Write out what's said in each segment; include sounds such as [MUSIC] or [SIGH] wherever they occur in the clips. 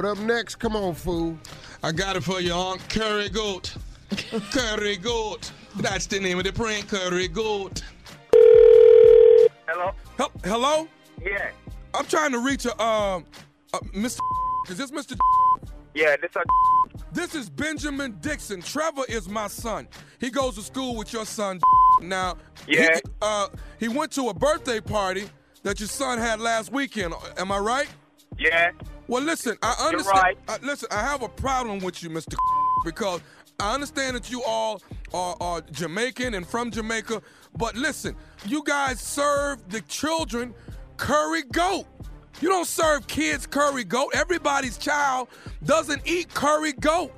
But up next, come on, fool. I got it for you on Curry Goat. [LAUGHS] Curry Goat. That's the name of the prank, Curry Goat. Hello? Hel- Hello? Yeah. I'm trying to reach a um, uh, Mr. [LAUGHS] Is this Mr. [LAUGHS] Yeah, this a This is Benjamin Dixon. Trevor is my son. He goes to school with your son. Now, Yeah. He, uh, he went to a birthday party that your son had last weekend. Am I right? Yeah. Well, listen, I understand. right. uh, listen, I have a problem with you, Mr. [LAUGHS] because I understand that you all are, are Jamaican and from Jamaica, but listen, you guys serve the children curry goat. You don't serve kids curry goat. Everybody's child doesn't eat curry goat.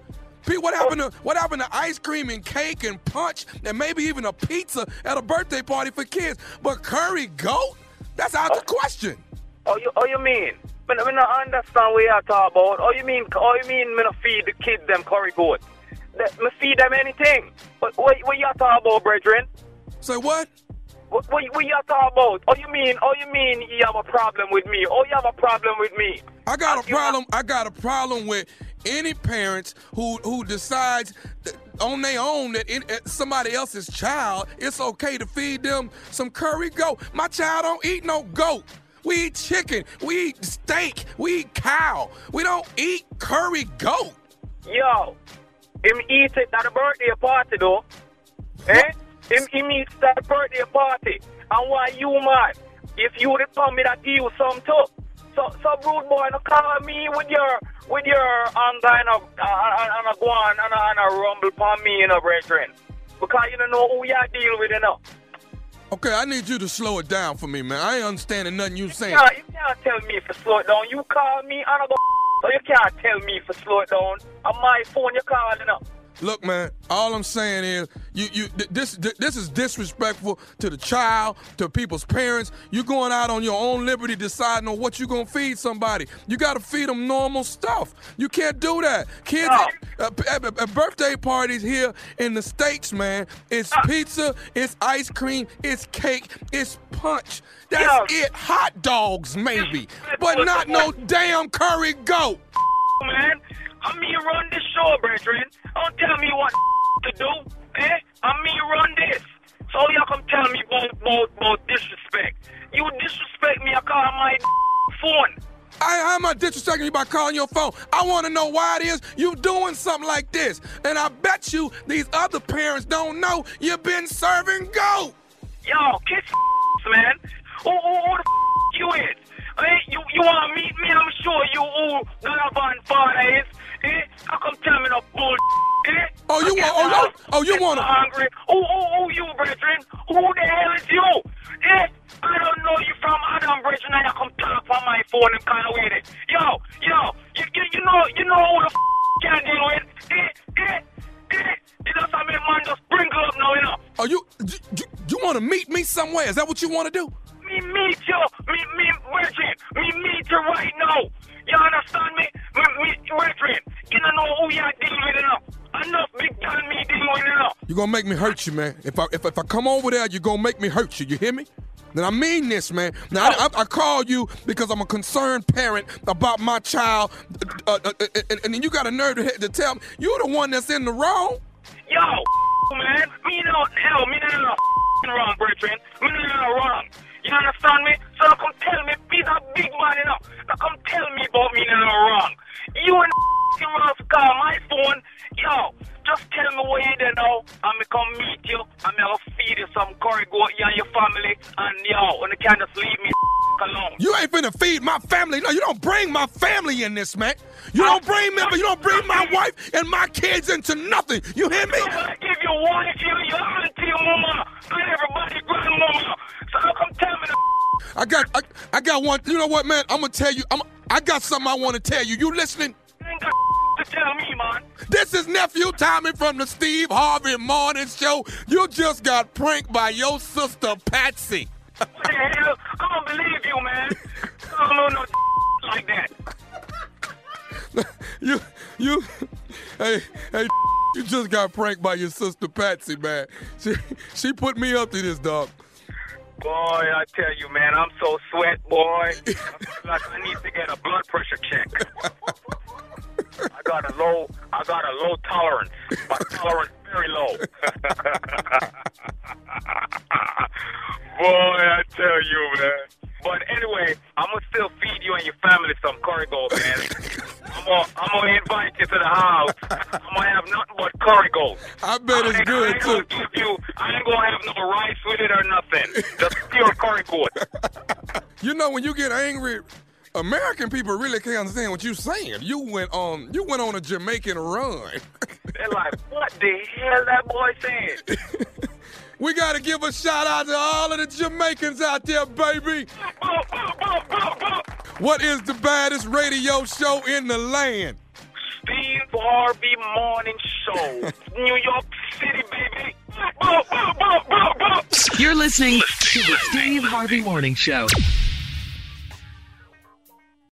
Pete, what happened to what happened to ice cream and cake and punch and maybe even a pizza at a birthday party for kids? But curry goat? That's out the question. Oh, you, oh, you mean? Me, me not understand what you're talking about. Oh, you mean? Oh, you mean me not feed the kids them curry goat? That, me feed them anything. What, what, what you talk about, brethren? Say what? What, what, what you talk about? Oh, you mean? Oh, you mean you have a problem with me? Oh, you have a problem with me? I got a problem. I got a problem with any parents who who decides on their own that it- somebody else's child it's okay to feed them some curry goat. My child don't eat no goat. We eat chicken. We eat steak. We eat cow. We don't eat curry goat. Yo, him eat it at a birthday party though. Eh? Him, him eat it at a birthday party. And why you mad? If you would come me that give you some too. So, so rude boy, no call me with your, with your anger and a, and, and a go on and a, and a rumble upon me, you know, brethren. Because you don't know who you deal with, you know. Okay, I need you to slow it down for me, man. I ain't understanding nothing you saying. You can't tell me to slow it down. You call me I go, so you can't tell me to slow it down. On my phone, you calling up. Look, man. All I'm saying is, you, you, th- this, th- this is disrespectful to the child, to people's parents. You're going out on your own liberty, deciding on what you're gonna feed somebody. You gotta feed them normal stuff. You can't do that. Kids, uh, p- at, at birthday parties here in the states, man, it's pizza, it's ice cream, it's cake, it's punch. That's it. Hot dogs, maybe, but not no damn curry goat. man. I'm me run this show, brethren. Don't tell me what to do, eh? I'm me run this. So y'all come tell me about, about, about disrespect. You disrespect me, I call my phone. I, how am I disrespecting you by calling your phone? I want to know why it is you doing something like this. And I bet you these other parents don't know you've been serving goat. Yo, kiss [LAUGHS] man. Who, who, who the [LAUGHS] you is? Eh? You, you want to meet me? I'm sure you all Galavan Oh, you want- oh, you- oh, you wanna- hungry? Who, who, who you, brethren? Who the hell is you? Eh? I don't know you from Adam, brethren, you come talk on my phone and kind of with it. Yo, yo, you, you, you know, you know who the f- can deal with? Eh? Eh? Eh? You know, some man just sprinkle up now, you know. Oh, you you, you, you want to meet me somewhere? Is that what you want to do? Me meet you, me, me, brethren, me meet you right now. You understand me? Me, me, brethren, you don't know who you are dealing with You're gonna make me hurt you, man. If I if, if I come over there, you're gonna make me hurt you. You hear me? Then I mean this, man. Now I, I, I call you because I'm a concerned parent about my child, uh, uh, uh, and, and then you got a nerve to, to tell me you're the one that's in the wrong. Yo, man, me no, hell, me no, wrong, brethren. Me no, wrong. You understand me? You, and me will feed you some curry goat, you and your family, and yo, when you can just leave me [LAUGHS] alone. You ain't finna feed my family. No, you don't bring my family in this, man. You don't bring me, you don't bring my wife and my kids into nothing. You hear me? I give your wife, your, your auntie, your mama, and everybody, grandmama. So now come tell me the I got, I, I got one. You know what, man? I'm gonna tell you. I'm, I got something I want to tell you. You listening? To tell me, man. This is nephew Tommy from the Steve Harvey Morning Show. You just got pranked by your sister Patsy. What the hell? I don't believe you, man. I don't know no [LAUGHS] like that. [LAUGHS] you, you, hey, hey, [LAUGHS] you just got pranked by your sister Patsy, man. She, she put me up to this, dog. Boy, I tell you, man, I'm so sweat, boy. I feel like I need to get a blood pressure check. Low. I got a low tolerance. My [LAUGHS] tolerance very low. [LAUGHS] Boy, I tell you, man. But anyway, I'm gonna still feed you and your family some curry goat, man. [LAUGHS] I'm gonna, I'm gonna invite you to the house. I'm gonna have nothing but curry goat. I bet I it's I good ain't too. give you. I ain't gonna have no rice with it or nothing. Just pure curry goat. You know when you get angry, American people really can't understand what you're saying. You went on you went on a Jamaican run. [LAUGHS] They're like, what the hell that boy saying? [LAUGHS] we gotta give a shout out to all of the Jamaicans out there, baby. What is the baddest radio show in the land? Steve Harvey Morning Show, New York City, baby. Boom, boom, boom, boom, boom. You're listening to the Steve Harvey Morning Show.